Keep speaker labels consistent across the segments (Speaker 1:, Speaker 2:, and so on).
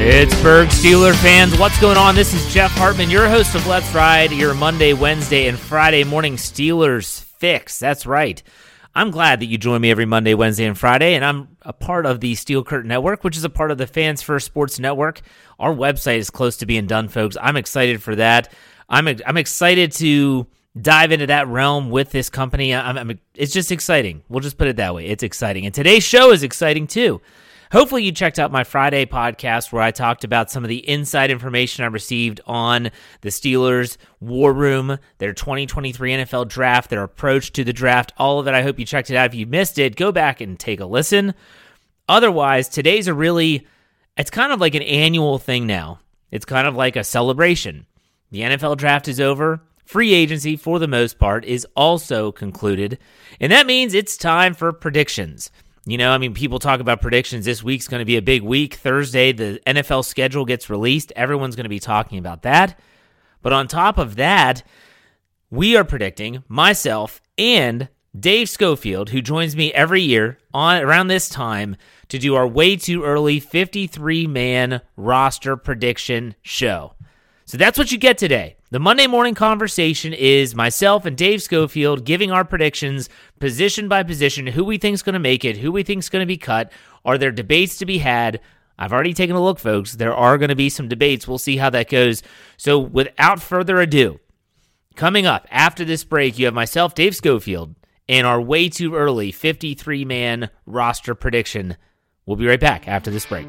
Speaker 1: Pittsburgh Steeler fans, what's going on? This is Jeff Hartman, your host of Let's Ride, your Monday, Wednesday, and Friday morning Steelers fix. That's right. I'm glad that you join me every Monday, Wednesday, and Friday, and I'm a part of the Steel Curtain Network, which is a part of the Fans First Sports Network. Our website is close to being done, folks. I'm excited for that. I'm I'm excited to dive into that realm with this company. I'm, I'm, it's just exciting. We'll just put it that way. It's exciting, and today's show is exciting too. Hopefully, you checked out my Friday podcast where I talked about some of the inside information I received on the Steelers' war room, their 2023 NFL draft, their approach to the draft, all of it. I hope you checked it out. If you missed it, go back and take a listen. Otherwise, today's a really, it's kind of like an annual thing now. It's kind of like a celebration. The NFL draft is over. Free agency, for the most part, is also concluded. And that means it's time for predictions. You know, I mean, people talk about predictions. This week's going to be a big week. Thursday, the NFL schedule gets released. Everyone's going to be talking about that. But on top of that, we are predicting myself and Dave Schofield, who joins me every year on around this time to do our way too early 53 man roster prediction show. So that's what you get today. The Monday morning conversation is myself and Dave Schofield giving our predictions position by position, who we think is going to make it, who we think is going to be cut. Are there debates to be had? I've already taken a look, folks. There are going to be some debates. We'll see how that goes. So, without further ado, coming up after this break, you have myself, Dave Schofield, and our way too early 53 man roster prediction. We'll be right back after this break.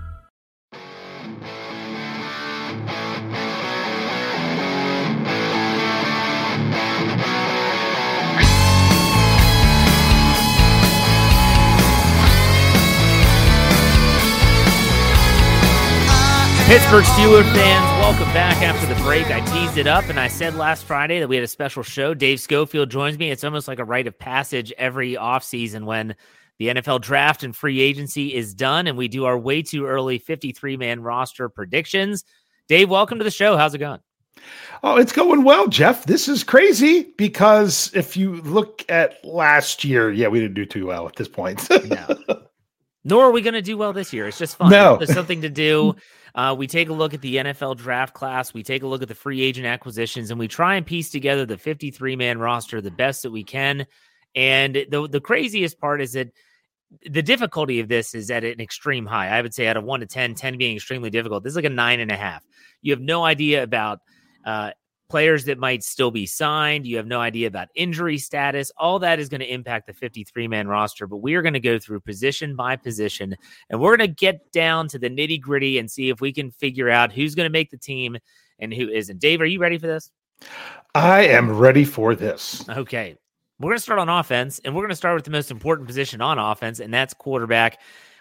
Speaker 1: Pittsburgh Steelers fans, welcome back after the break. I teased it up and I said last Friday that we had a special show. Dave Schofield joins me. It's almost like a rite of passage every offseason when the NFL draft and free agency is done and we do our way too early 53 man roster predictions. Dave, welcome to the show. How's it going?
Speaker 2: Oh, it's going well, Jeff. This is crazy because if you look at last year, yeah, we didn't do too well at this point.
Speaker 1: no. Nor are we going to do well this year. It's just fun.
Speaker 2: No.
Speaker 1: There's something to do. Uh, we take a look at the NFL draft class, we take a look at the free agent acquisitions, and we try and piece together the 53 man roster the best that we can. And the the craziest part is that the difficulty of this is at an extreme high. I would say out of one to 10, 10 being extremely difficult. This is like a nine and a half. You have no idea about uh, players that might still be signed. You have no idea about injury status. All that is going to impact the 53 man roster, but we are going to go through position by position and we're going to get down to the nitty gritty and see if we can figure out who's going to make the team and who isn't. Dave, are you ready for this?
Speaker 2: I am ready for this.
Speaker 1: Okay. We're going to start on offense and we're going to start with the most important position on offense, and that's quarterback.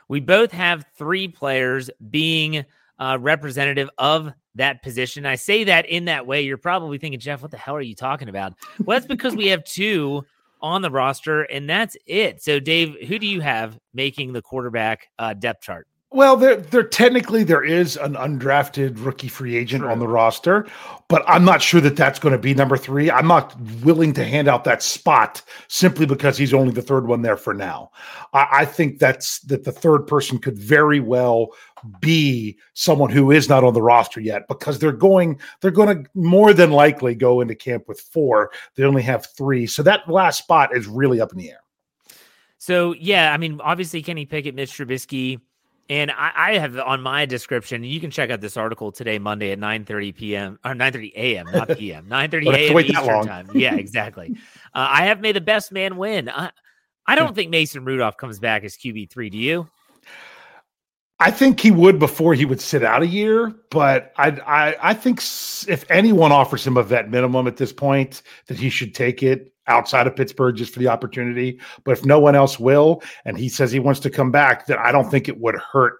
Speaker 1: We both have three players being uh, representative of that position. I say that in that way. You're probably thinking, Jeff, what the hell are you talking about? Well, that's because we have two on the roster, and that's it. So, Dave, who do you have making the quarterback uh, depth chart?
Speaker 2: Well, there, there technically there is an undrafted rookie free agent on the roster, but I'm not sure that that's going to be number three. I'm not willing to hand out that spot simply because he's only the third one there for now. I, I think that's that the third person could very well be someone who is not on the roster yet because they're going they're going to more than likely go into camp with four. They only have three, so that last spot is really up in the air.
Speaker 1: So yeah, I mean, obviously Kenny Pickett, Mitch Trubisky and I, I, have on my description, you can check out this article today, Monday at 9 30 p.m. or 9 30 a.m., not p.m., 9 30 a.m. Eastern time. Yeah, exactly. uh, I have made the best man win. I, I don't think Mason Rudolph comes back as QB3. Do you?
Speaker 2: I think he would before he would sit out a year, but I, I I think if anyone offers him a vet minimum at this point, that he should take it outside of Pittsburgh just for the opportunity. But if no one else will, and he says he wants to come back, then I don't think it would hurt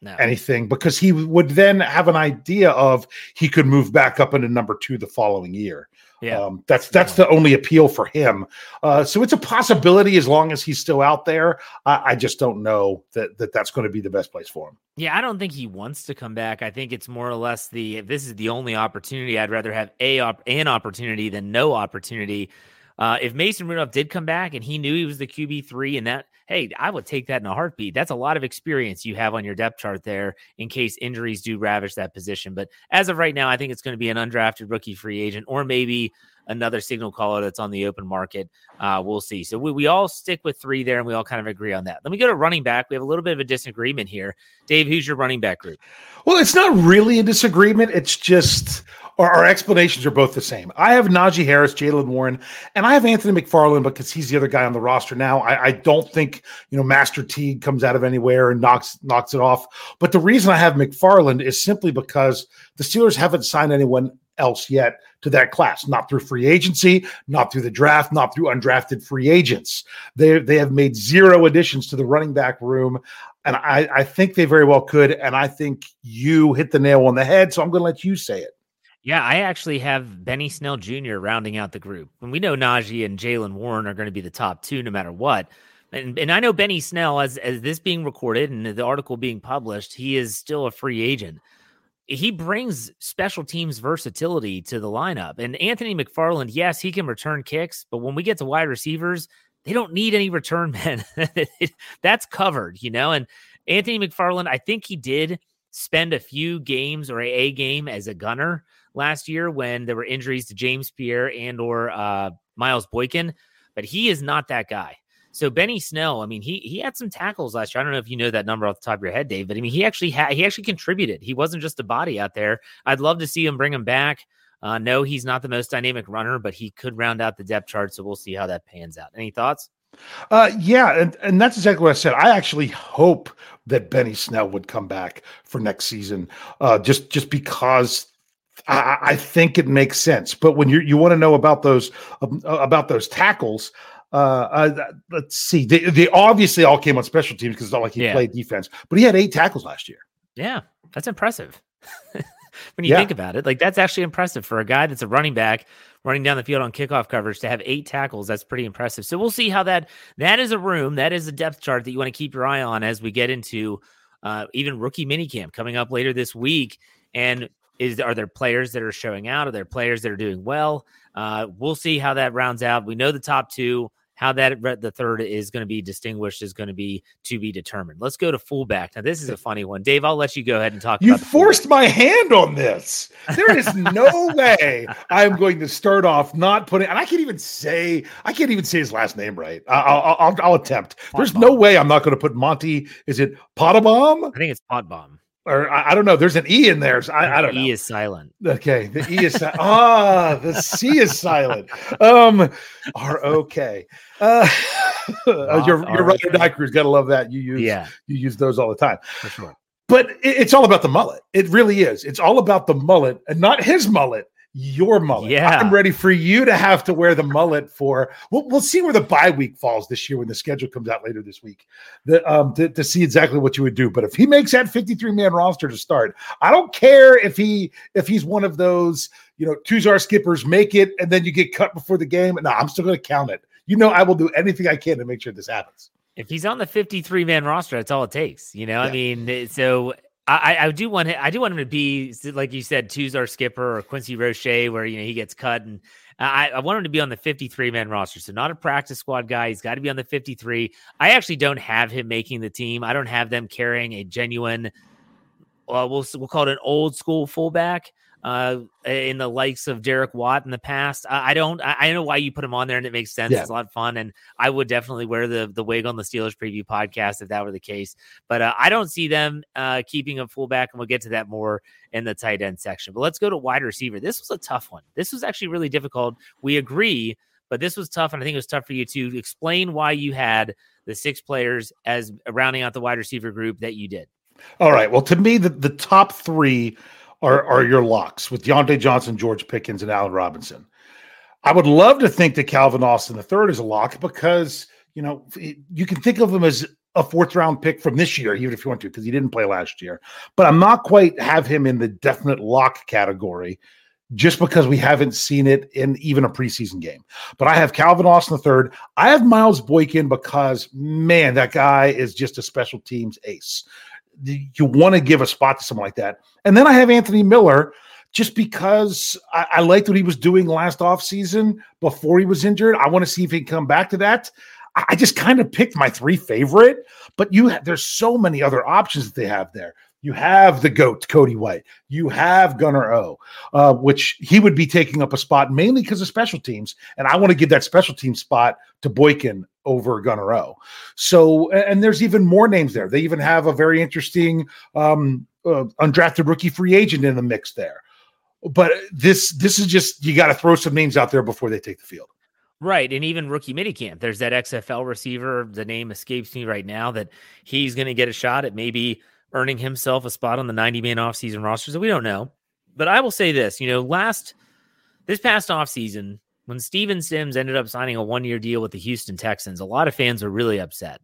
Speaker 2: no. anything because he would then have an idea of he could move back up into number two the following year. Yeah, um, that's that's the only appeal for him. Uh, so it's a possibility as long as he's still out there. I, I just don't know that, that that's going to be the best place for him.
Speaker 1: Yeah, I don't think he wants to come back. I think it's more or less the this is the only opportunity, I'd rather have a op- an opportunity than no opportunity. Uh, if Mason Rudolph did come back and he knew he was the QB three, and that hey, I would take that in a heartbeat. That's a lot of experience you have on your depth chart there in case injuries do ravage that position. But as of right now, I think it's going to be an undrafted rookie free agent or maybe another signal caller that's on the open market. Uh, we'll see. So we, we all stick with three there and we all kind of agree on that. Let me go to running back. We have a little bit of a disagreement here. Dave, who's your running back group?
Speaker 2: Well, it's not really a disagreement. It's just our, our explanations are both the same. I have Najee Harris, Jaylen Warren, and I have Anthony McFarland because he's the other guy on the roster now. I, I don't think you know Master Teague comes out of anywhere and knocks knocks it off. But the reason I have McFarland is simply because the Steelers haven't signed anyone else yet to that class, not through free agency, not through the draft, not through undrafted free agents. They they have made zero additions to the running back room. And I, I think they very well could. And I think you hit the nail on the head. So I'm going to let you say it.
Speaker 1: Yeah, I actually have Benny Snell Jr. rounding out the group. And we know Najee and Jaylen Warren are going to be the top two no matter what. And, and I know Benny Snell, as, as this being recorded and the article being published, he is still a free agent. He brings special teams versatility to the lineup. And Anthony McFarland, yes, he can return kicks, but when we get to wide receivers, they don't need any return men. That's covered, you know? And Anthony McFarland, I think he did spend a few games or a, a game as a gunner last year when there were injuries to James Pierre and or uh, Miles Boykin, but he is not that guy. So Benny Snell, I mean, he he had some tackles last year. I don't know if you know that number off the top of your head, Dave, but I mean, he actually had he actually contributed. He wasn't just a body out there. I'd love to see him bring him back. Uh, no, he's not the most dynamic runner, but he could round out the depth chart. So we'll see how that pans out. Any thoughts?
Speaker 2: Uh, yeah, and, and that's exactly what I said. I actually hope that Benny Snell would come back for next season, uh, just just because I, I, think it makes sense. But when you you want to know about those um, uh, about those tackles, uh, uh, let's see. They, they obviously all came on special teams because it's not like he yeah. played defense, but he had eight tackles last year.
Speaker 1: Yeah, that's impressive. when you yeah. think about it, like that's actually impressive for a guy that's a running back running down the field on kickoff coverage to have eight tackles. That's pretty impressive. So we'll see how that that is a room that is a depth chart that you want to keep your eye on as we get into uh, even rookie minicamp coming up later this week. And is are there players that are showing out? Are there players that are doing well? Uh, we'll see how that rounds out. We know the top two. How that the third is going to be distinguished is going to be to be determined. Let's go to fullback. Now, this is a funny one. Dave, I'll let you go ahead and talk.
Speaker 2: You forced my hand on this. There is no way I'm going to start off not putting, and I can't even say, I can't even say his last name right. I'll, I'll, I'll attempt. There's no way I'm not going to put Monte. Is it Pottebaum?
Speaker 1: I think it's Potbomb
Speaker 2: or I, I, don't know. There's an E in there. So I, I, don't
Speaker 1: e
Speaker 2: know.
Speaker 1: E is silent.
Speaker 2: Okay. The E is si- ah, the C is silent. Um, R O K. Uh, your your ride or die crews gotta love that. You use yeah. you use those all the time.
Speaker 1: For sure.
Speaker 2: But it, it's all about the mullet. It really is. It's all about the mullet and not his mullet your mullet.
Speaker 1: Yeah.
Speaker 2: I'm ready for you to have to wear the mullet for we'll, we'll see where the bye week falls this year when the schedule comes out later this week the, um, to, to see exactly what you would do. But if he makes that 53 man roster to start, I don't care if he if he's one of those, you know, two Tuzar Skippers make it and then you get cut before the game. No, I'm still gonna count it. You know, I will do anything I can to make sure this happens.
Speaker 1: If he's on the 53 man roster, that's all it takes. You know, yeah. I mean, so I, I do want I do want him to be like you said, Tuzar Skipper or Quincy Roche, where you know he gets cut, and I, I want him to be on the 53 man roster. So not a practice squad guy. He's got to be on the 53. I actually don't have him making the team. I don't have them carrying a genuine. Uh, well, we'll we'll call it an old school fullback uh, in the likes of Derek Watt in the past. I, I don't. I, I, know why you put him on there, and it makes sense. Yeah. It's a lot of fun, and I would definitely wear the the wig on the Steelers preview podcast if that were the case. But uh, I don't see them uh, keeping a fullback, and we'll get to that more in the tight end section. But let's go to wide receiver. This was a tough one. This was actually really difficult. We agree, but this was tough, and I think it was tough for you to explain why you had the six players as rounding out the wide receiver group that you did.
Speaker 2: All right. Well, to me, the, the top three are, are your locks with Diontae Johnson, George Pickens, and Allen Robinson. I would love to think that Calvin Austin III is a lock because, you know, you can think of him as a fourth round pick from this year, even if you want to, because he didn't play last year. But I'm not quite have him in the definite lock category just because we haven't seen it in even a preseason game. But I have Calvin Austin III. I have Miles Boykin because, man, that guy is just a special teams ace you want to give a spot to someone like that. And then I have Anthony Miller just because I, I liked what he was doing last offseason before he was injured. I want to see if he can come back to that. I just kind of picked my three favorite, but you there's so many other options that they have there. You have the goat Cody White. You have Gunner O, uh, which he would be taking up a spot mainly because of special teams, and I want to give that special team spot to Boykin over Gunner O. So, and there's even more names there. They even have a very interesting um, uh, undrafted rookie free agent in the mix there. But this this is just you got to throw some names out there before they take the field.
Speaker 1: Right. And even rookie minicamp, there's that XFL receiver. The name escapes me right now that he's going to get a shot at maybe earning himself a spot on the 90 man offseason roster. So we don't know. But I will say this you know, last, this past offseason, when Steven Sims ended up signing a one year deal with the Houston Texans, a lot of fans were really upset.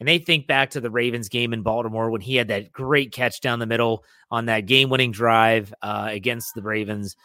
Speaker 1: And they think back to the Ravens game in Baltimore when he had that great catch down the middle on that game winning drive uh, against the Ravens.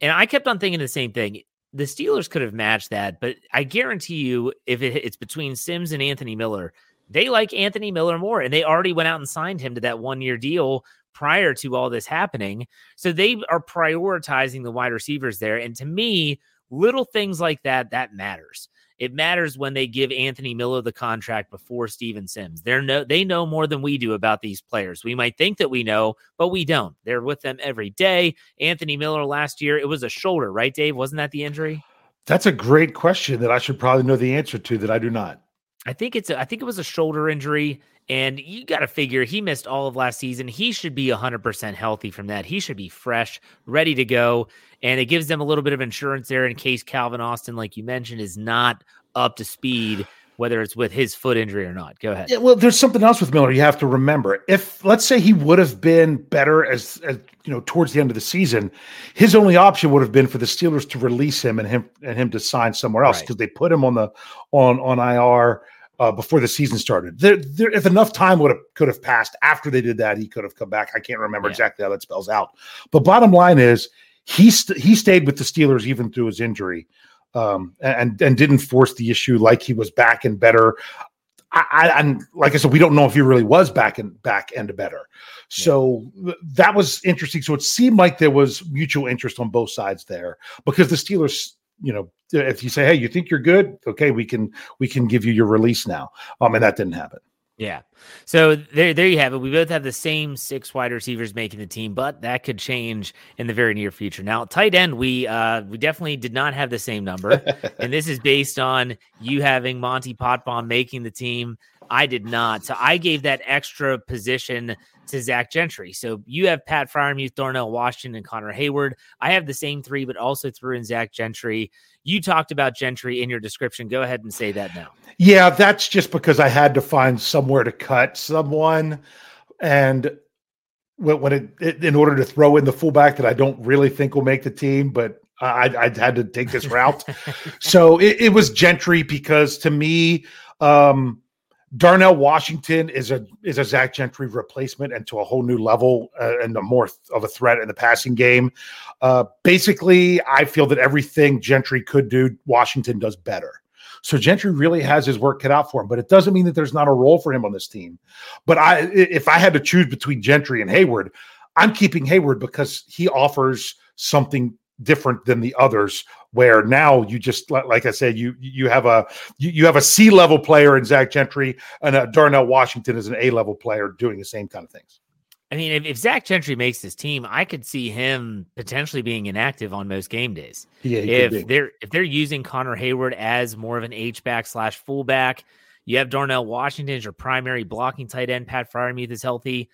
Speaker 1: And I kept on thinking the same thing. The Steelers could have matched that, but I guarantee you, if it, it's between Sims and Anthony Miller, they like Anthony Miller more. And they already went out and signed him to that one year deal prior to all this happening. So they are prioritizing the wide receivers there. And to me, Little things like that, that matters. It matters when they give Anthony Miller the contract before Steven Sims. They're no, they know more than we do about these players. We might think that we know, but we don't. They're with them every day. Anthony Miller last year, it was a shoulder, right, Dave? Wasn't that the injury?
Speaker 2: That's a great question that I should probably know the answer to that I do not.
Speaker 1: I think it's a, I think it was a shoulder injury. And you got to figure he missed all of last season. He should be 100% healthy from that. He should be fresh, ready to go. And it gives them a little bit of insurance there in case Calvin Austin, like you mentioned, is not up to speed, whether it's with his foot injury or not. Go ahead.
Speaker 2: Yeah, well, there's something else with Miller you have to remember. If, let's say, he would have been better as, as you know, towards the end of the season, his only option would have been for the Steelers to release him and him and him to sign somewhere else because right. they put him on the on on IR uh, before the season started. There, there, if enough time would have could have passed after they did that, he could have come back. I can't remember yeah. exactly how that spells out. But bottom line is he st- he stayed with the Steelers even through his injury, um, and and didn't force the issue like he was back and better. I, I, and like I said, we don't know if he really was back and back and better. So yeah. that was interesting. So it seemed like there was mutual interest on both sides there because the Steelers you know if you say hey you think you're good okay we can we can give you your release now um and that didn't happen
Speaker 1: yeah. So there, there you have it. We both have the same six wide receivers making the team, but that could change in the very near future. Now, tight end, we uh, we definitely did not have the same number, and this is based on you having Monte Potbomb making the team. I did not, so I gave that extra position to Zach Gentry. So you have Pat Freiermuth, Darnell Washington, and Connor Heyward. I have the same three, but also threw in Zach Gentry. You talked about Gentry in your description. Go ahead and say that now.
Speaker 2: Yeah, that's just because I had to find somewhere to cut someone. And when it, it in order to throw in the fullback that I don't really think will make the team, but I, I had to take this route. so it, it was Gentry because to me, um, Darnell Washington is a is a Zach Gentry replacement and to a whole new level uh, and a more of a threat in the passing game. Uh, basically, I feel that everything Gentry could do, Washington does better. So Gentry really has his work cut out for him, but it doesn't mean that there's not a role for him on this team. But I, if I had to choose between Gentry and Heyward, I'm keeping Heyward because he offers something different than the others where now you just like I said you you have a you, have a C level player in Zach Gentry and a Darnell Washington is an A level player doing the same kind of things.
Speaker 1: I mean, if, if Zach Gentry makes this team, I could see him potentially being inactive on most game days.
Speaker 2: Yeah,
Speaker 1: if they're if they're using Connor Heyward as more of an H back slash fullback, you have Darnell Washington as your primary blocking tight end. Pat Freiermuth is healthy.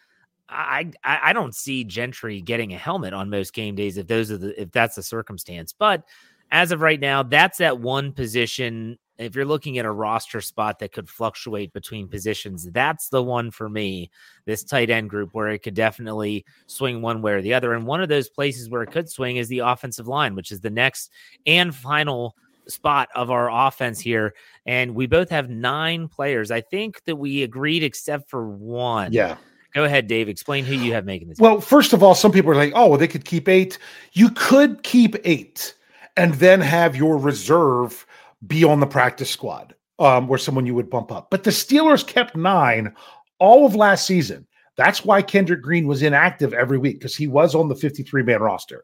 Speaker 1: I, I don't see Gentry getting a helmet on most game days if those are the if that's the circumstance. But as of right now, that's that one position if you're looking at a roster spot that could fluctuate between positions, that's the one for me, this tight end group where it could definitely swing one way or the other. And one of those places where it could swing is the offensive line, which is the next and final spot of our offense here. And we both have nine players. I think that we agreed except for one.
Speaker 2: Yeah.
Speaker 1: Go ahead, Dave. Explain who you have making this.
Speaker 2: Well, first of all, some people are like, oh, well, they could keep eight. You could keep eight and then have your reserve be on the practice squad um, or someone you would bump up. But the Steelers kept nine all of last season. That's why Kendrick Green was inactive every week because he was on the 53 man roster.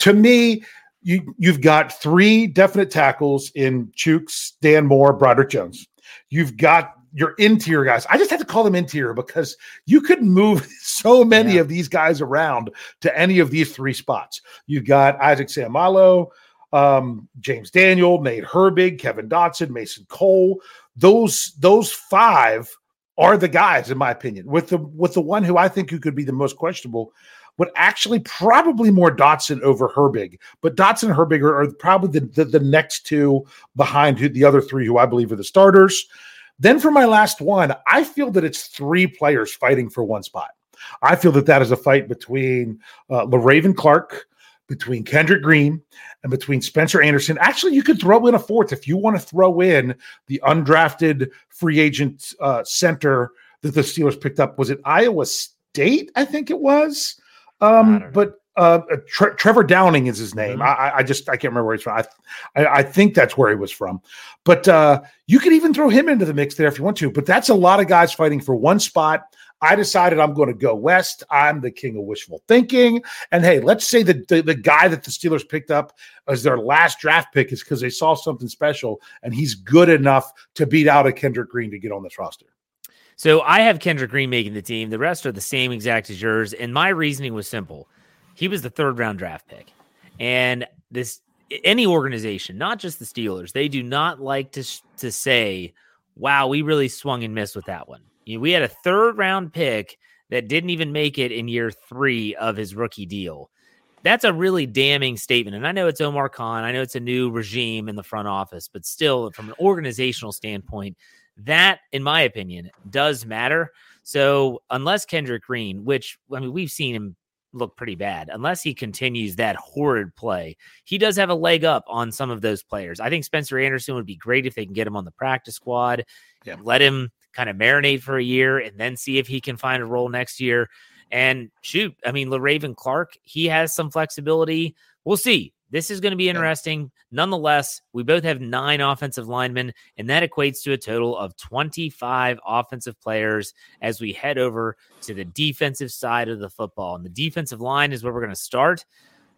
Speaker 2: To me, you, you've got three definite tackles in Chuks, Dan Moore, Broderick Jones. You've got your interior guys. I just have to call them interior because you could move so many yeah. of these guys around to any of these three spots. You've got Isaac Seumalo, um, James Daniel, Nate Herbig, Kevin Dotson, Mason Cole. Those those five are the guys, in my opinion. With the with the one who I think who could be the most questionable, would actually probably more Dotson over Herbig. But Dotson and Herbig are, are probably the, the, the next two behind who, the other three who I believe are the starters. Then for my last one, I feel that it's three players fighting for one spot. I feel that that is a fight between uh, Le'Raven Clark, between Kendrick Green and between Spencer Anderson. Actually, you could throw in a fourth if you want to throw in the undrafted free agent uh, center that the Steelers picked up. Was it Iowa State? I think it was. Um, but uh, uh, Tre- Trevor Downing is his name. Mm-hmm. I, I, just I can't remember where he's from. I, I, I think that's where he was from. But uh, you could even throw him into the mix there if you want to. But that's a lot of guys fighting for one spot. I decided I'm going to go west. I'm the king of wishful thinking. And hey, let's say that the, the guy that the Steelers picked up as their last draft pick is because they saw something special and he's good enough to beat out a Kendrick Green to get on this roster.
Speaker 1: So I have Kendrick Green making the team. The rest are the same exact as yours. And my reasoning was simple. He was the third round draft pick. And this any organization, not just the Steelers, they do not like to to say, "Wow, we really swung and missed with that one." You know, we had a third round pick that didn't even make it in year three of his rookie deal. That's a really damning statement. And I know it's Omar Khan. I know it's a new regime in the front office, but still, from an organizational standpoint, that, in my opinion, does matter. So, unless Kendrick Green, which I mean, we've seen him look pretty bad, unless he continues that horrid play, he does have a leg up on some of those players. I think Spencer Anderson would be great if they can get him on the practice squad, yeah. let him kind of marinate for a year and then see if he can find a role next year. And shoot, I mean, Le'Raven Clark, he has some flexibility. We'll see. This is going to be interesting. Nonetheless, we both have nine offensive linemen, and that equates to a total of 25 offensive players as we head over to the defensive side of the football. And the defensive line is where we're going to start.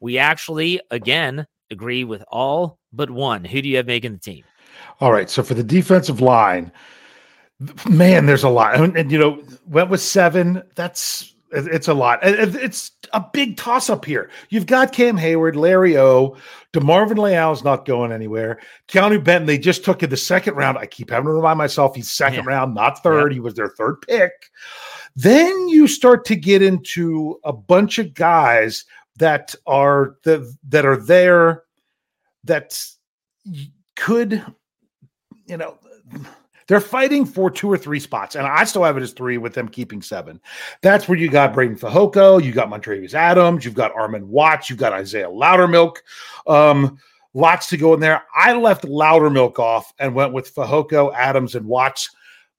Speaker 1: We actually, again, agree with all but one. Who do you have making the team?
Speaker 2: All right. So for the defensive line, man, there's a lot. And, and, you know, went with seven. That's it's a lot. It's a big toss up here. You've got Cam Heyward, Larry O, DeMarvin Leal is not going anywhere. Keanu Benton, they just took in the second round. I keep having to remind myself he's second yeah. round, not third. Yeah. He was their third pick. Then you start to get into a bunch of guys that are the that are there that could, you know they're fighting for two or three spots, and I still have it as three with them keeping seven. That's where you got Breiden Fehoko, you got Montravius Adams, you've got Armon Watts, you've got Isaiah Loudermilk. Um, lots to go in there. I left Loudermilk off and went with Fehoko, Adams, and Watts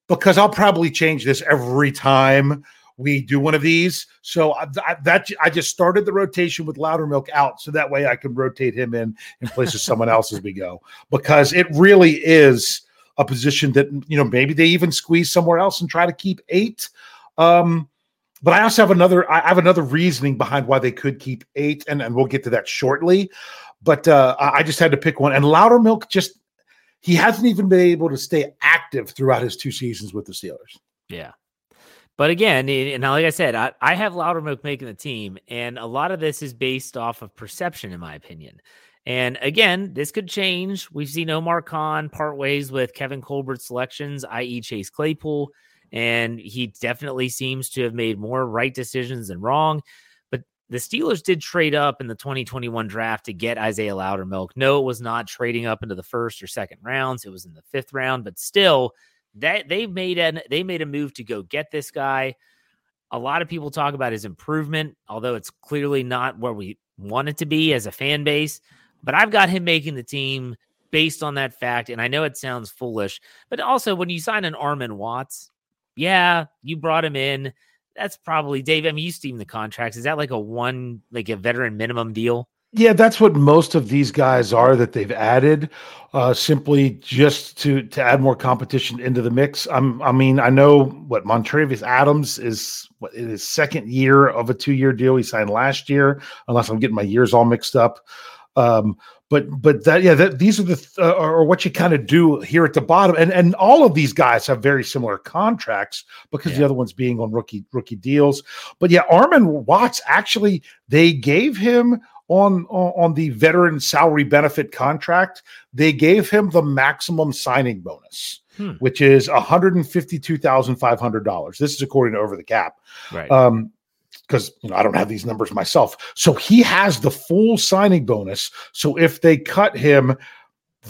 Speaker 2: because I'll probably change this every time we do one of these. So I, I, that I just started the rotation with Loudermilk out, so that way I can rotate him in in place of someone else as we go, because it really is a position that you know maybe they even squeeze somewhere else and try to keep eight. Um, but I also have another I have another reasoning behind why they could keep eight, and, and we'll get to that shortly. But uh, I just had to pick one, and Loudermilk just he hasn't even been able to stay active throughout his two seasons with the Steelers.
Speaker 1: Yeah. But again, and like I said, I, I have Loudermilk making the team, and a lot of this is based off of perception, in my opinion. And again, this could change. We've seen Omar Khan part ways with Kevin Colbert's selections, i.e., Chase Claypool, and he definitely seems to have made more right decisions than wrong. But the Steelers did trade up in the 2021 draft to get Isaiah Loudermilk. No, it was not trading up into the first or second rounds; it was in the fifth round. But still, that they made an they made a move to go get this guy. A lot of people talk about his improvement, although it's clearly not where we want it to be as a fan base. But I've got him making the team based on that fact. And I know it sounds foolish, but also when you sign an Armon Watts, yeah, you brought him in. That's probably Dave. I mean, you steam the contracts. Is that like a one, like a veteran minimum deal?
Speaker 2: Yeah, that's what most of these guys are that they've added, uh, simply just to to add more competition into the mix. I'm, I mean, I know what Montravius Adams is. What in his second year of a two year deal he signed last year, unless I'm getting my years all mixed up. Um, but but that yeah, that these are the uh, or what you kind of do here at the bottom, and and all of these guys have very similar contracts because yeah. the other ones being on rookie rookie deals. But yeah, Armon Watts actually they gave him on on the veteran salary benefit contract, they gave him the maximum signing bonus, hmm. which is one hundred and fifty two thousand five hundred dollars. This is according to Over the Cap,
Speaker 1: right?
Speaker 2: Um, because you know I don't have these numbers myself. So he has the full signing bonus. So if they cut him,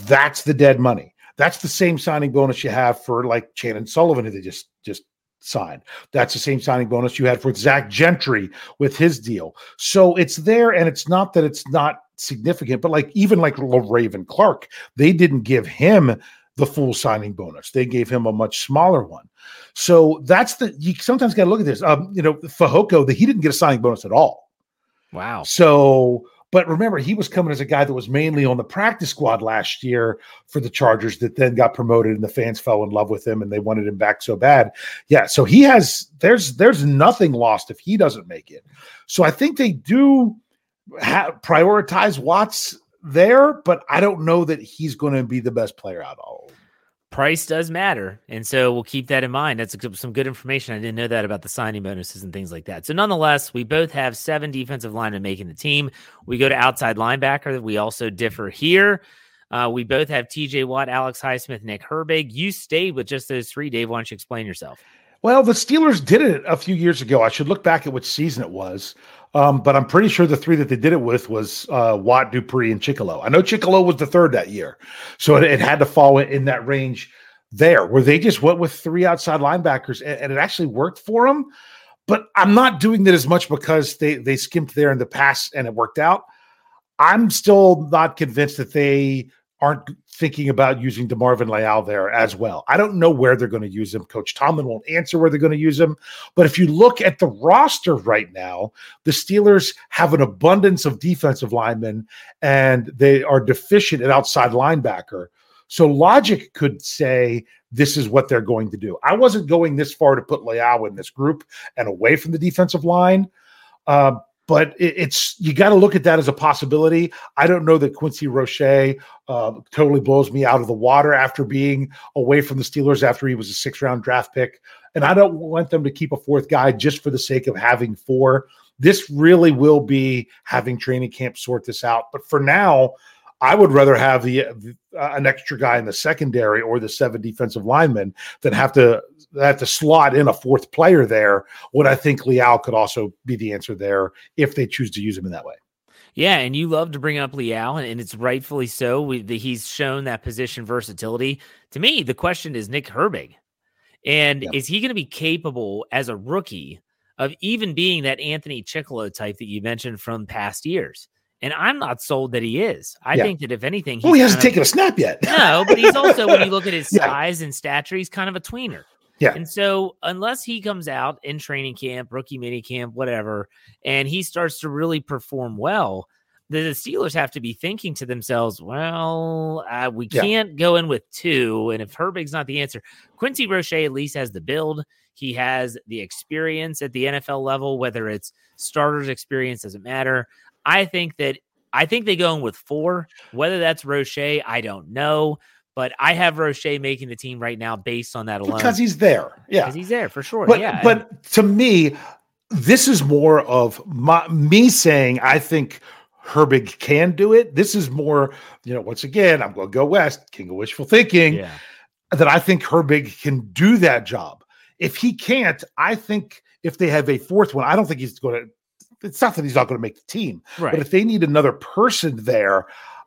Speaker 2: that's the dead money. That's the same signing bonus you have for like Shannon Sullivan, who they just just signed. That's the same signing bonus you had for Zach Gentry with his deal. So it's there, and it's not that it's not significant, but like even like Raven Clark, they didn't give him the full signing bonus. They gave him a much smaller one. So that's the you sometimes got to look at this. Um, you know, Fehoko, that he didn't get a signing bonus at all.
Speaker 1: Wow.
Speaker 2: So but remember, he was coming as a guy that was mainly on the practice squad last year for the Chargers that then got promoted and the fans fell in love with him and they wanted him back so bad. Yeah, so he has there's there's nothing lost if he doesn't make it. So I think they do ha- prioritize Watts there, but I don't know that he's going to be the best player out of all
Speaker 1: price does matter. And so we'll keep that in mind. That's some good information. I didn't know that about the signing bonuses and things like that. So, nonetheless, we both have seven defensive linemen making the team. We go to outside linebacker. We also differ here. Uh, we both have TJ Watt, Alex Highsmith, Nick Herbig. You stayed with just those three. Dave, why don't you explain yourself?
Speaker 2: Well, the Steelers did it a few years ago. I should look back at which season it was. Um, but I'm pretty sure the three that they did it with was uh, Watt, Dupree, and Chickillo. I know Chickillo was the third that year, so it, it had to fall in that range there, where they just went with three outside linebackers, and, and, it actually worked for them. But I'm not doing that as much because they they skimped there in the past and it worked out. I'm still not convinced that they aren't thinking about using DeMarvin Leal there as well. I don't know where they're going to use him. Coach Tomlin won't answer where they're going to use him. But if you look at the roster right now, the Steelers have an abundance of defensive linemen and they are deficient at outside linebacker. So logic could say this is what they're going to do. I wasn't going this far to put Leal in this group and away from the defensive line. Uh, but it, it's you got to look at that as a possibility. I don't know that Quincy Roche uh, totally blows me out of the water after being away from the Steelers after he was a six round draft pick. And I don't want them to keep a fourth guy just for the sake of having four. This really will be having training camp sort this out. But for now, I would rather have the uh, an extra guy in the secondary or the seven defensive linemen than have to have to slot in a fourth player there. What I think Leal could also be the answer there if they choose to use him in that way.
Speaker 1: Yeah, and you love to bring up Leal, and it's rightfully so. We, the, he's shown that position versatility. To me, the question is Nick Herbig, and yeah. is he going to be capable as a rookie of even being that Anthony Chickillo type that you mentioned from past years? And I'm not sold that he is. I yeah. think that if anything,
Speaker 2: well, he hasn't of, taken a snap yet.
Speaker 1: no, but he's also when you look at his yeah. size and stature, he's kind of a tweener.
Speaker 2: Yeah.
Speaker 1: And so unless he comes out in training camp, rookie mini camp, whatever, and he starts to really perform well, the Steelers have to be thinking to themselves, well, uh, we
Speaker 2: Yeah.
Speaker 1: can't go in with two. And if Herbig's not the answer, Quincy Roche at least has the build. He has the experience at the NFL level, whether it's starters experience, doesn't matter. I think that I think they go in with four. Whether that's Roche, I don't know. But I have Roche making the team right now based on that alone.
Speaker 2: because he's there. Yeah.
Speaker 1: Because he's there for sure.
Speaker 2: But
Speaker 1: yeah.
Speaker 2: but to me, this is more of my me saying I think Herbig can do it. This is more, you know, once again, I'm going to go west, king of wishful thinking.
Speaker 1: yeah.
Speaker 2: that I think Herbig can do that job. If he can't, I think if they have a fourth one, I don't think he's going to. It's not that he's not going to make the team,
Speaker 1: Right.
Speaker 2: but if they need another person there,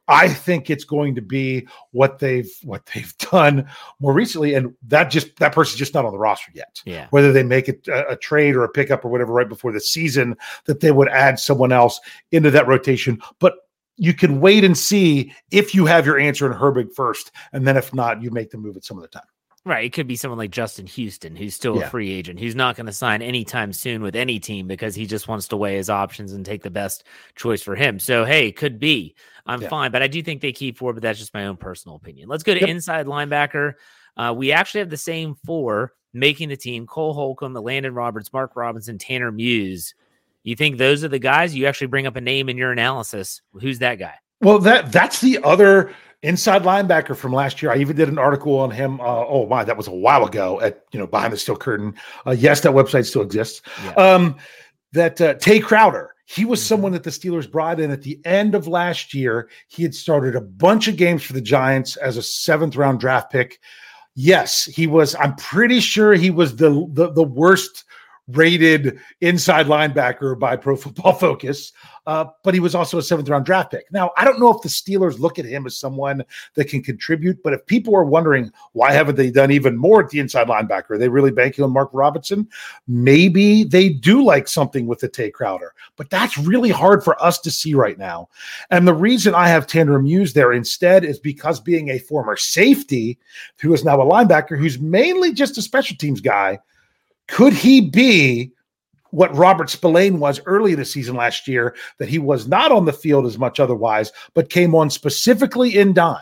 Speaker 2: I think it's going to be what they've what they've done more recently, and that just that person's just not on the roster yet.
Speaker 1: yeah.
Speaker 2: Whether they make it a, a trade or a pickup or whatever right before the season, that they would add someone else into that rotation, but. You can wait and see if you have your answer in Herbig first, and then if not, you make the move at some other time.
Speaker 1: Right. It could be someone like Justin Houston, who's still
Speaker 2: Yeah.
Speaker 1: a free agent, who's not going to sign anytime soon with any team because he just wants to weigh his options and take the best choice for him. So, hey, could be. I'm
Speaker 2: Yeah.
Speaker 1: fine. But I do think they keep four, but that's just my own personal opinion. Let's go to
Speaker 2: Yep.
Speaker 1: inside linebacker. Uh, we actually have the same four making the team Cole Holcomb, Elandon Roberts, Mark Robinson, Tanner Muse. You think those are the guys? You actually bring up a name in your analysis. Who's that guy?
Speaker 2: Well, that that's the other inside linebacker from last year. I even did an article on him. Uh, oh my, that was a while ago. At you know, behind the steel curtain. Uh, yes, that website still exists.
Speaker 1: Yeah.
Speaker 2: Um, that uh, Tae Crowder. He was
Speaker 1: Mhm.
Speaker 2: someone that the Steelers brought in at the end of last year. He had started a bunch of games for the Giants as a seventh round draft pick. Yes, he was. I'm pretty sure he was the the, the worst rated inside linebacker by Pro Football Focus. Uh, but he was also a seventh round draft pick. Now, I don't know if the Steelers look at him as someone that can contribute, but if people are wondering why haven't they done even more at the inside linebacker, are they really banking on Mark Robinson? Maybe they do like something with the Tae Crowder, but that's really hard for us to see right now. And the reason I have Tanner Muse there instead is because being a former safety who is now a linebacker who's mainly just a special teams guy, could he be what Robert Spillane was early in the season last year, that he was not on the field as much otherwise, but came on specifically in dime.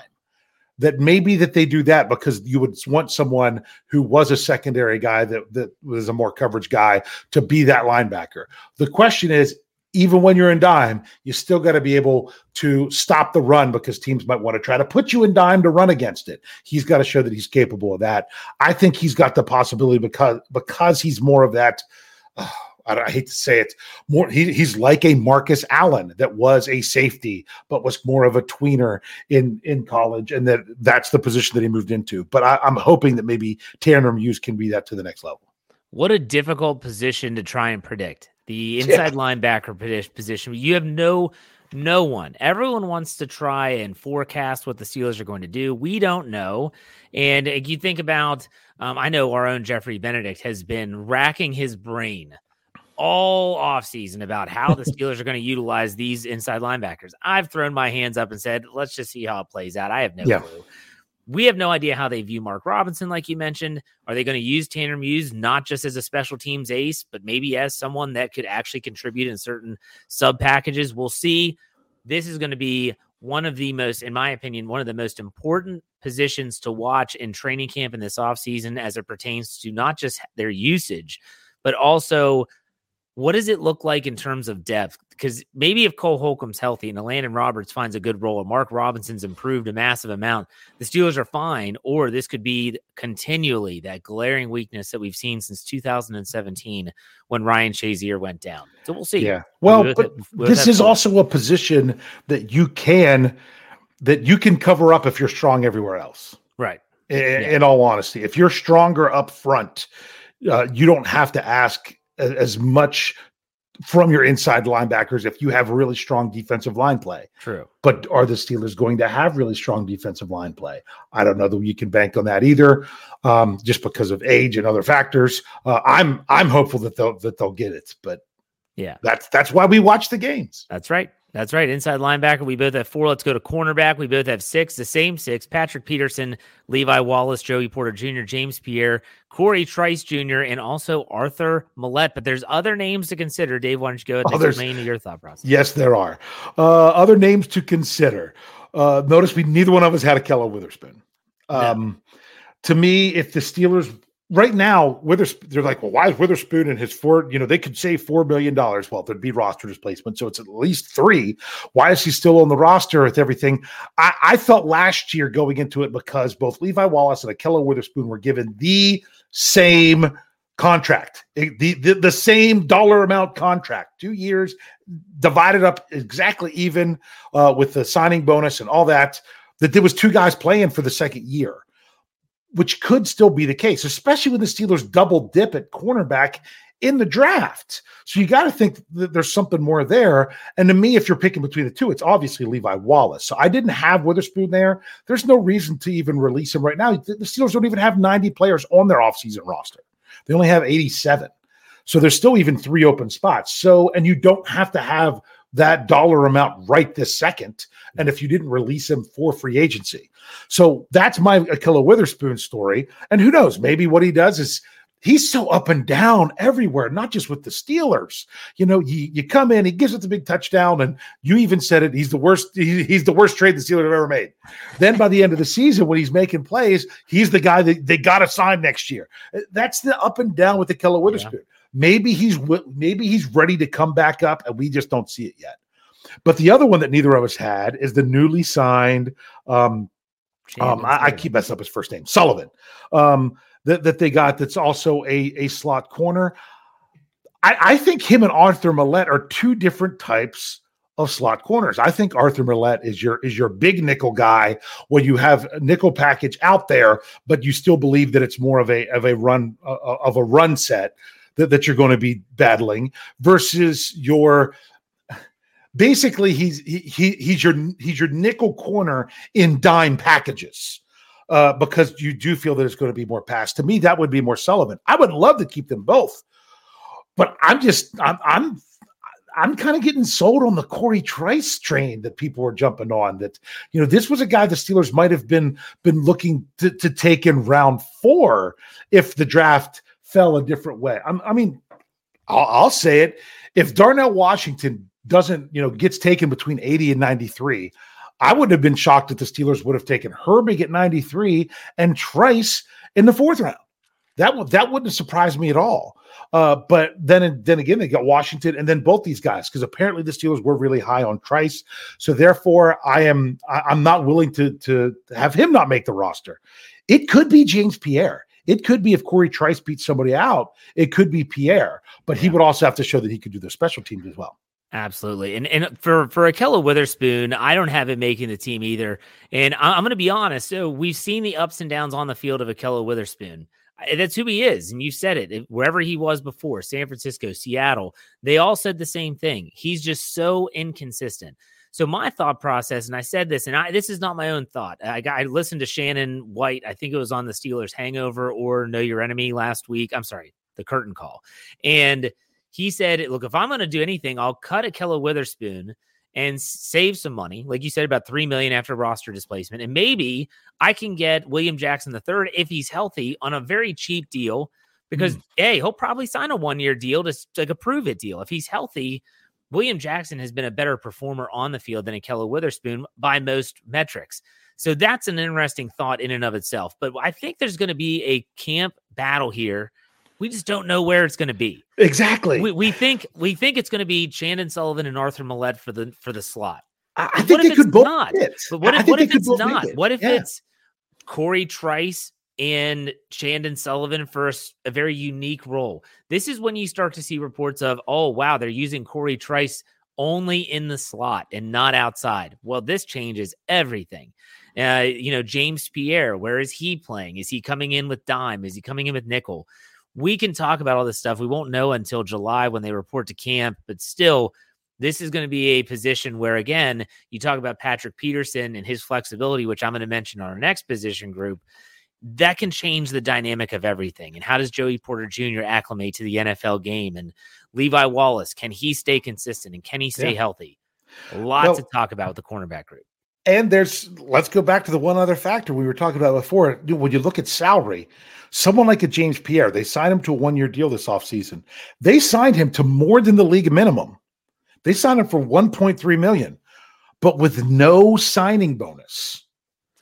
Speaker 2: That maybe that they do that because you would want someone who was a secondary guy that, that was a more coverage guy to be that linebacker. The question is, even when you're in dime, you still got to be able to stop the run because teams might want to try to put you in dime to run against it. He's got to show that he's capable of that. I think he's got the possibility because because he's more of that. I, I hate to say it. More, he, he's like a Marcus Allen that was a safety, but was more of a tweener in in college, and that that's the position that he moved into. But I, I'm hoping that maybe Tanner Muse can be that to the next level.
Speaker 1: What a difficult position to try and predict. The inside linebacker position. You have no no one. Everyone wants to try and forecast what the Steelers are going to do. We don't know. And you think about um, I know our own Jeffrey Benedict has been racking his brain all offseason about how the Steelers are going to utilize these inside linebackers. I've thrown my hands up and said, let's just see how it plays out. I have no
Speaker 2: Yeah.
Speaker 1: clue. We have no idea how they view Mark Robinson, like you mentioned. Are they going to use Tanner Muse not just as a special teams ace, but maybe as someone that could actually contribute in certain sub packages? We'll see. This is going to be one of the most, in my opinion, one of the most important positions to watch in training camp in this offseason as it pertains to not just their usage, but also what does it look like in terms of depth? Because maybe if Cole Holcomb's healthy and Elandon Roberts finds a good role and Mark Robinson's improved a massive amount, the Steelers are fine. Or this could be continually that glaring weakness that we've seen since 2017 when Ryan Shazier went down. So we'll see.
Speaker 2: Yeah. Well,
Speaker 1: We'll-
Speaker 2: but
Speaker 1: we'll
Speaker 2: this is also a position that you can that you can cover up if you're strong everywhere else.
Speaker 1: right.
Speaker 2: In,
Speaker 1: Yeah.
Speaker 2: in all honesty, if you're stronger up front, uh, you don't have to ask a- as much from your inside linebackers if you have really strong defensive line play.
Speaker 1: True.
Speaker 2: But are the Steelers going to have really strong defensive line play? I don't know that you can bank on that either, um, just because of age and other factors. Uh, I'm I'm hopeful that they'll that they'll get it, but
Speaker 1: Yeah.
Speaker 2: that's that's why we watch the games.
Speaker 1: That's right. That's right. Inside linebacker. We both have four. Let's go to cornerback. We both have six, the same six. Patrick Peterson, Levi Wallace, Joey Porter Jr., James Pierre, Corey Trice Jr., and also Arthur Maulet. But there's other names to consider. Dave, why don't you go ahead and explain your thought process?
Speaker 2: Yes, there are. Uh, other names to consider. Uh, notice we neither one of us had a Ahkello Witherspoon. Um, no. To me, if the Steelers right now, Witherspoon, they're like, well, why is Witherspoon and his four, you know, they could save $4 million. Well, there'd be roster displacement. So it's at least three. Why is he still on the roster with everything? I, I felt last year going into it because both Levi Wallace and Ahkello Witherspoon were given the same contract, the, the, the same dollar amount contract, two years divided up exactly even uh, with the signing bonus and all that. That there was two guys playing for the second year which could still be the case, especially when the Steelers double dip at cornerback in the draft. So you got to think that there's something more there. And to me, if you're picking between the two, it's obviously Levi Wallace. So I didn't have Witherspoon there. There's no reason to even release him right now. The Steelers don't even have 90 players on their offseason roster, they only have 87. So there's still even three open spots. So, and you don't have to have that dollar amount right this second. And if you didn't release him for free agency. So that's my Ahkello Witherspoon story. And who knows, maybe what he does is he's so up and down everywhere, not just with the Steelers. You know, you, you come in, he gives us a big touchdown, and you even said it. He's the worst. He, he's the worst trade the Steelers have ever made. Then by the end of the season, when he's making plays, he's the guy that they got to sign next year. That's the up and down with the Ahkello Witherspoon. Yeah. Maybe he's maybe he's ready to come back up, and we just don't see it yet. But the other one that neither of us had is the newly signed. Um, um, I, I, keep messing up his first name, Sullivan. Um, that that they got. That's also a a slot corner. I, I think him and Arthur Maulet are two different types of slot corners. I think Arthur Maulet is your is your big nickel guy when you have a nickel package out there, but you still believe that it's more of a of a run uh, of a run set that, that you're going to be battling versus your basically he's he, he he's your he's your nickel corner in dime packages. Uh, because you do feel that it's going to be more pass. To me, that would be more Sullivan. I would love to keep them both, but I'm just I'm I'm I'm kind of getting sold on the Corey Trice train that people are jumping on. That you know, this was a guy the Steelers might have been been looking to, to take in round four if the draft fell a different way. I'm, i mean, I'll, I'll, say it. If Darnell Washington doesn't, you know, gets taken between 80 and 93, I would have been shocked if the Steelers would have taken Herbig at 93 and Trice in the fourth round. That would that wouldn't surprise me at all. Uh, but then then again, they got Washington and then both these guys because apparently the Steelers were really high on Trice. So therefore, I am I, I'm not willing to to have him not make the roster. It could be James Pierre. It could be if Corey Trice beats somebody out, it could be Pierre, but yeah. he would also have to show that he could do the special teams as well.
Speaker 1: Absolutely. And and for for Ahkello Witherspoon, I don't have him making the team either. And I, am going to be honest. So we've seen the ups and downs on the field of Ahkello Witherspoon. That's who he is. And you said it. Wherever he was before, San Francisco, Seattle, they all said the same thing. He's just so inconsistent. So my thought process, and I said this, and I this is not my own thought. I, I listened to Shannon White. I think it was on the Steelers Hangover or Know Your Enemy last week. I'm sorry, the Curtain Call, and he said, "Look, if I'm going to do anything, I'll cut Ahkello Witherspoon." and save some money, like you said, about three million after roster displacement, and maybe I can get William Jackson the third if he's healthy on a very cheap deal. Because mm. hey, he'll probably sign a one year deal to like a prove it deal if he's healthy. William Jackson has been a better performer on the field than Ahkello Witherspoon by most metrics. So that's an interesting thought in and of itself. But I think there's going to be a camp battle here. We just don't know where it's going to be.
Speaker 2: Exactly.
Speaker 1: We, we think we think it's going to be Chandon Sullivan and Arthur Maulet for the for the slot.
Speaker 2: I, I think they could both. Not?
Speaker 1: But what if, what if it's not? It. What if yeah. it's Corey Trice and Chandon Sullivan for a, very unique role. This is when you start to see reports of, oh, wow, they're using Corey Trice only in the slot and not outside. Well, this changes everything. Uh, you know, James Pierre, where is he playing? Is he coming in with dime? Is he coming in with nickel? We can talk about all this stuff. We won't know until July when they report to camp, but still, this is going to be a position where, again, you talk about Patrick Peterson and his flexibility, which I'm going to mention on our next position group that can change the dynamic of everything. And how does Joey Porter Jr. acclimate to the NFL game? And Levi Wallace, can he stay consistent and can he stay yeah. healthy? A lot well, to talk about with the cornerback group.
Speaker 2: And there's let's go back to the one other factor we were talking about before. When you look at salary, someone like a James Pierre, they signed him to a one-year deal this offseason. They signed him to more than the league minimum. They signed him for 1.3 million, but with no signing bonus.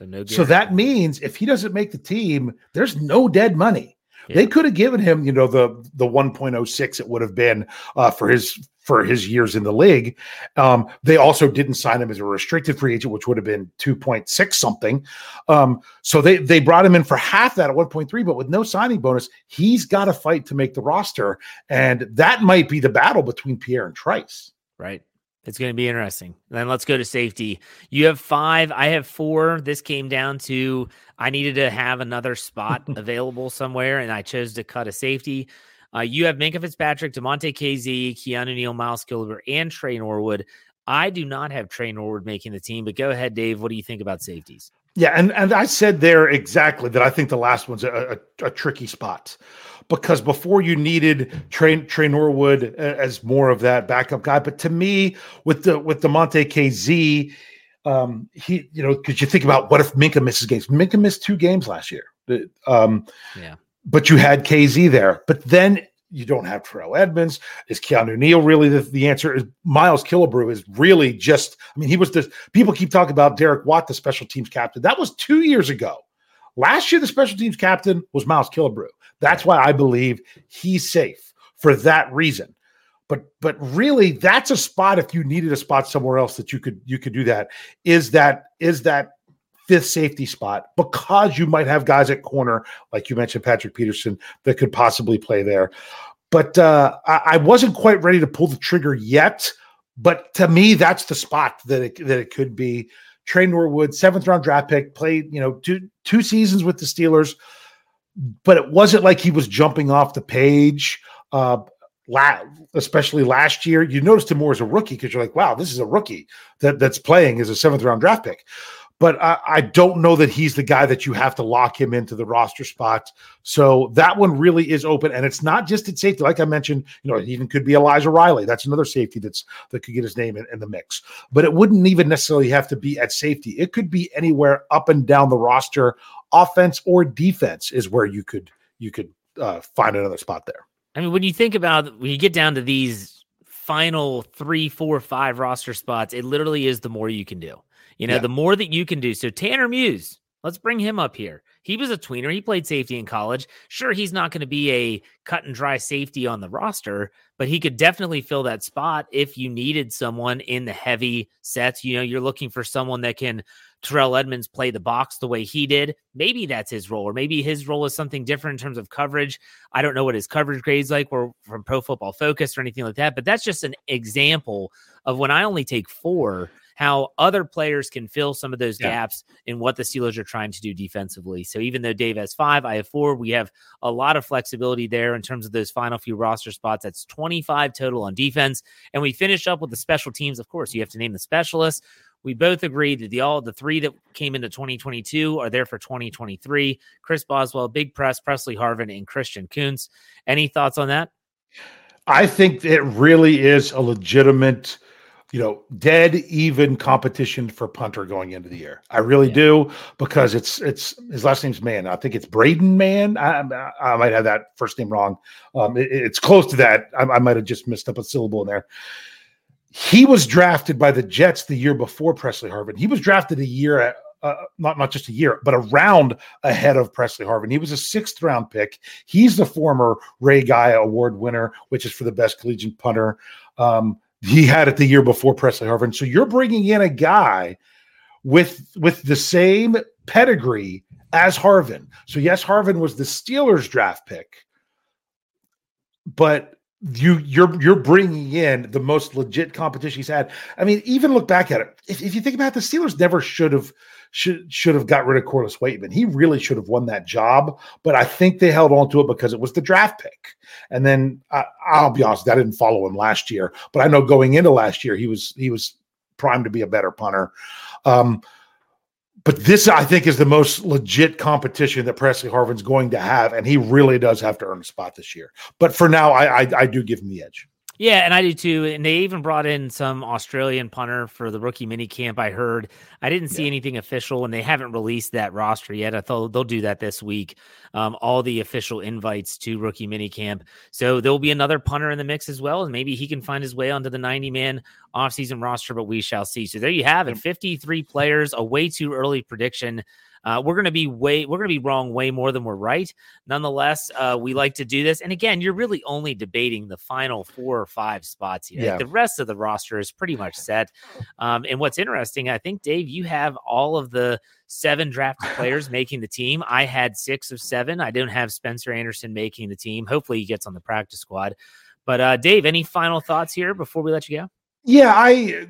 Speaker 2: So, no so that means if he doesn't make the team, there's no dead money. Yeah. They could have given him, you know, the the 1.06 it would have been uh, for his for his years in the league. Um, they also didn't sign him as a restricted free agent, which would have been 2.6 something. Um, so they they brought him in for half that at 1.3, but with no signing bonus, he's got to fight to make the roster, and that might be the battle between Pierre and Trice.
Speaker 1: Right. It's going to be interesting. then let's go to safety. You have five. I have four. This came down to I needed to have another spot available somewhere, and I chose to cut a safety. Uh, you have Minkah Fitzpatrick, Damontae Kazee, Keanu Neal, Miles Killebrew, and Tre Norwood. I do not have Tre Norwood making the team, but go ahead, Dave. What do you think about safeties?
Speaker 2: Yeah, and, and I said there exactly that I think the last one's a, a, a tricky spot because before you needed Tre, Tre Norwood as more of that backup guy. But to me, with the with the Monte Kazee, um, he you know because you think about what if Minkah misses games? Minkah missed two games last year. Um, yeah but you had Kazee there. But then you don't have Terrell Edmunds. Is Keanu Neal really the, the answer? Is Miles Killebrew is really just, I mean, he was the people keep talking about Derek Watt, the special teams captain. That was two years ago. Last year, the special teams captain was Miles Killebrew. That's why I believe he's safe for that reason. But but really, that's a spot if you needed a spot somewhere else that you could you could do that. Is that is that fifth safety spot because you might have guys at corner, like you mentioned, Patrick Peterson, that could possibly play there. But uh, I, I, wasn't quite ready to pull the trigger yet. But to me, that's the spot that it, that it could be. Tre Norwood, seventh round draft pick, played you know two two seasons with the Steelers, but it wasn't like he was jumping off the page. Uh, la- especially last year, you noticed him more as a rookie because you're like, wow, this is a rookie that that's playing as a seventh round draft pick but I, I, don't know that he's the guy that you have to lock him into the roster spot. So that one really is open, and it's not just at safety. Like I mentioned, you know, it even could be Elijah Riley. That's another safety that's that could get his name in, in the mix. But it wouldn't even necessarily have to be at safety. It could be anywhere up and down the roster, offense or defense is where you could you could uh, find another spot there.
Speaker 1: I mean, when you think about when you get down to these final three, four, five roster spots, it literally is the more you can do. You know, yeah. the more that you can do. So Tanner Muse, let's bring him up here. He was a tweener. He played safety in college. Sure, he's not going to be a cut and dry safety on the roster, but he could definitely fill that spot if you needed someone in the heavy sets. You know, you're looking for someone that can Terrell Edmunds play the box the way he did. Maybe that's his role, or maybe his role is something different in terms of coverage. I don't know what his coverage grades like or from Pro Football Focus or anything like that, but that's just an example of when I only take four how other players can fill some of those yeah. gaps in what the Steelers are trying to do defensively. So even though Dave has five, I have four. We have a lot of flexibility there in terms of those final few roster spots. That's 25 total on defense. And we finish up with the special teams. Of course, you have to name the specialists. We both agree that the all the three that came into 2022 are there for 2023. Chris Boswell, Big Press, Pressley Harvin, and Christian Kuntz. Any thoughts on that?
Speaker 2: I think it really is a legitimate – you know, dead even competition for punter going into the year. I really yeah. do because it's it's his last name's Mann. I think it's Braden Mann. I, I, might have that first name wrong. Um, it, it's close to that. I, I might have just missed up a syllable in there. He was drafted by the Jets the year before Pressley Harvin. He was drafted a year at, uh, not not just a year, but a round ahead of Pressley Harvin. He was a sixth round pick. He's the former Ray Guy Award winner, which is for the best collegiate punter. Um, he had it the year before Pressley Harvin. So you're bringing in a guy with with the same pedigree as Harvin. So yes, Harvin was the Steelers draft pick, but you you're you're bringing in the most legit competition he's had. I mean, even look back at it. If, if you think about it, the Steelers never should have should should have got rid of Corliss Waitman. He really should have won that job, but I think they held on to it because it was the draft pick. And then I, will be honest, I didn't follow him last year, but I know going into last year he was he was primed to be a better punter. Um, but this, I think, is the most legit competition that Pressley Harvin's going to have, and he really does have to earn a spot this year. But for now, I, I, I do give him the edge.
Speaker 1: Yeah, and I do too. And they even brought in some Australian punter for the rookie mini camp. I heard. I didn't see yeah. anything official, and they haven't released that roster yet. I thought they'll do that this week. Um, all the official invites to rookie mini camp. So there will be another punter in the mix as well, and maybe he can find his way onto the 90 man offseason roster. But we shall see. So there you have it. 53 players. A way too early prediction. Uh, we're going to be way we're going to be wrong way more than we're right. Nonetheless, uh, we like to do this. And again, you're really only debating the final four or five spots here. Yeah. the rest of the roster is pretty much set. Um, and what's interesting, I think, Dave, you have all of the seven drafted players making the team. I had six of seven. I don't have Spencer Anderson making the team. Hopefully, he gets on the practice squad. But uh, Dave, any final thoughts here before we let you go?
Speaker 2: Yeah, I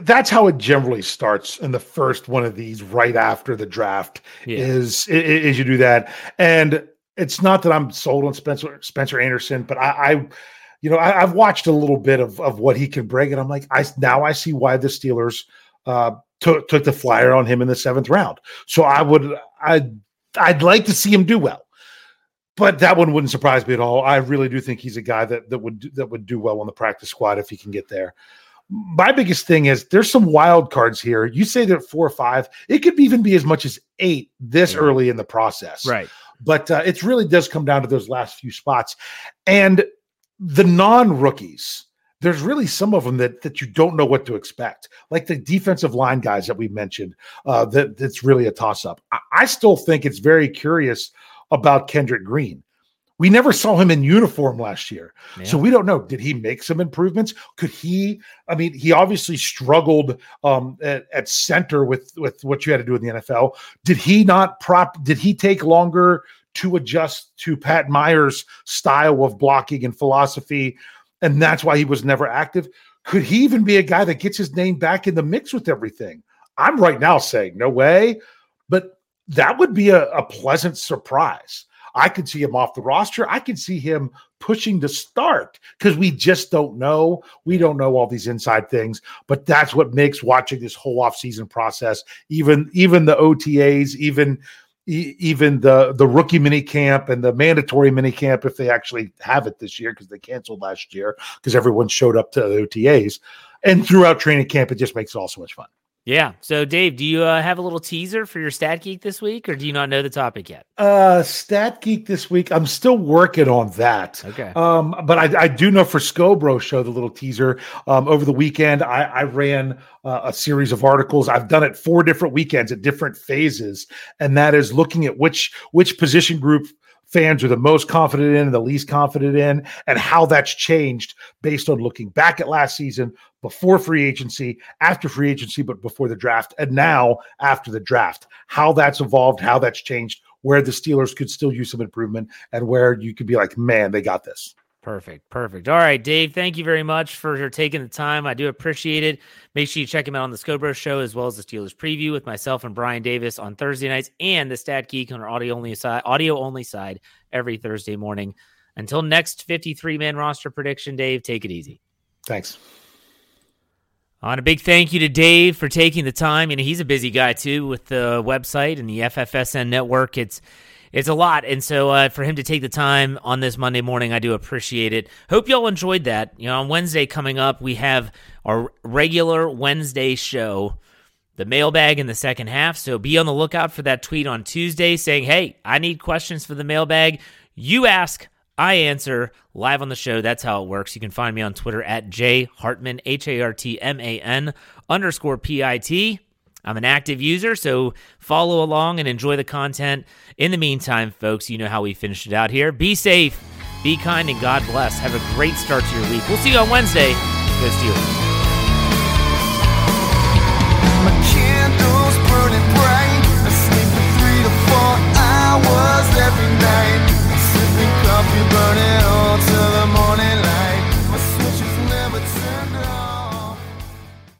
Speaker 2: that's how it generally starts in the first one of these right after the draft yeah. is is you do that and it's not that i'm sold on spencer spencer anderson but i, I you know I, have watched a little bit of, of what he can bring and i'm like i now i see why the steelers uh, took took the flyer on him in the seventh round so i would i I'd like to see him do well but that one wouldn't surprise me at all. I really do think he's a guy that that would that would do well on the practice squad if he can get there my biggest thing is there's some wild cards here. You say they're four or five, it could even be as much as eight this yeah. early in the process.
Speaker 1: Right.
Speaker 2: But uh, it really does come down to those last few spots. And the non rookies, there's really some of them that that you don't know what to expect, like the defensive line guys that we mentioned. Uh, that that's really a toss up. I, I still think it's very curious about Kendrick Green. We never saw him in uniform last year. Yeah. So we don't know. Did he make some improvements? Could he? I mean, he obviously struggled um, at, at, center with, with what you had to do in the NFL. Did he not prop? Did he take longer to adjust to Pat Meyer's style of blocking and philosophy? And that's why he was never active. Could he even be a guy that gets his name back in the mix with everything? I'm right now saying no way, but that would be a, a pleasant surprise. I could see him off the roster. I could see him pushing to start because we just don't know. We don't know all these inside things, but that's what makes watching this whole offseason process, even even the OTAs, even even the the rookie mini camp and the mandatory mini camp if they actually have it this year because they canceled last year because everyone showed up to the OTAs and throughout training camp it just makes it all so much fun.
Speaker 1: Yeah. So, Dave, do you uh, have a little teaser for your Stat Geek this week, or do you not know the topic yet?
Speaker 2: Uh, Stat Geek this week. I'm still working on that.
Speaker 1: Okay.
Speaker 2: Um, but I, I do know for Scobro Show the little teaser. Um, over the weekend, I, I ran uh, a series of articles. I've done it four different weekends at different phases, and that is looking at which which position group fans are the most confident in and the least confident in, and how that's changed based on looking back at last season, before free agency, after free agency, but before the draft, and now after the draft. How that's evolved, how that's changed, where the Steelers could still use some improvement, and where you could be like, man, they got this.
Speaker 1: Perfect. Perfect. All right, Dave, thank you very much for taking the time. I do appreciate it. Make sure you check him out on the Scobro Show as well as the Steelers preview with myself and Brian Davis on Thursday nights and the Stat Geek on our audio only side, audio only side every Thursday morning. Until next 53 man roster prediction, Dave, take it easy.
Speaker 2: Thanks.
Speaker 1: On a big thank you to Dave for taking the time. And he's a busy guy too with the website and the FFSN network. It's it's a lot. And so uh, for him to take the time on this Monday morning, I do appreciate it. Hope y'all enjoyed that. You know, on Wednesday coming up, we have our regular Wednesday show, the mailbag in the second half. So be on the lookout for that tweet on Tuesday saying, hey, I need questions for the mailbag. You ask, I answer live on the show. That's how it works. You can find me on Twitter at J Hartman, H A R T M A N underscore P I T. I'm an active user, so follow along and enjoy the content. In the meantime, folks, you know how we finished it out here. Be safe, be kind, and God bless. Have a great start to your week. We'll see you on Wednesday. Go Steelers. you burning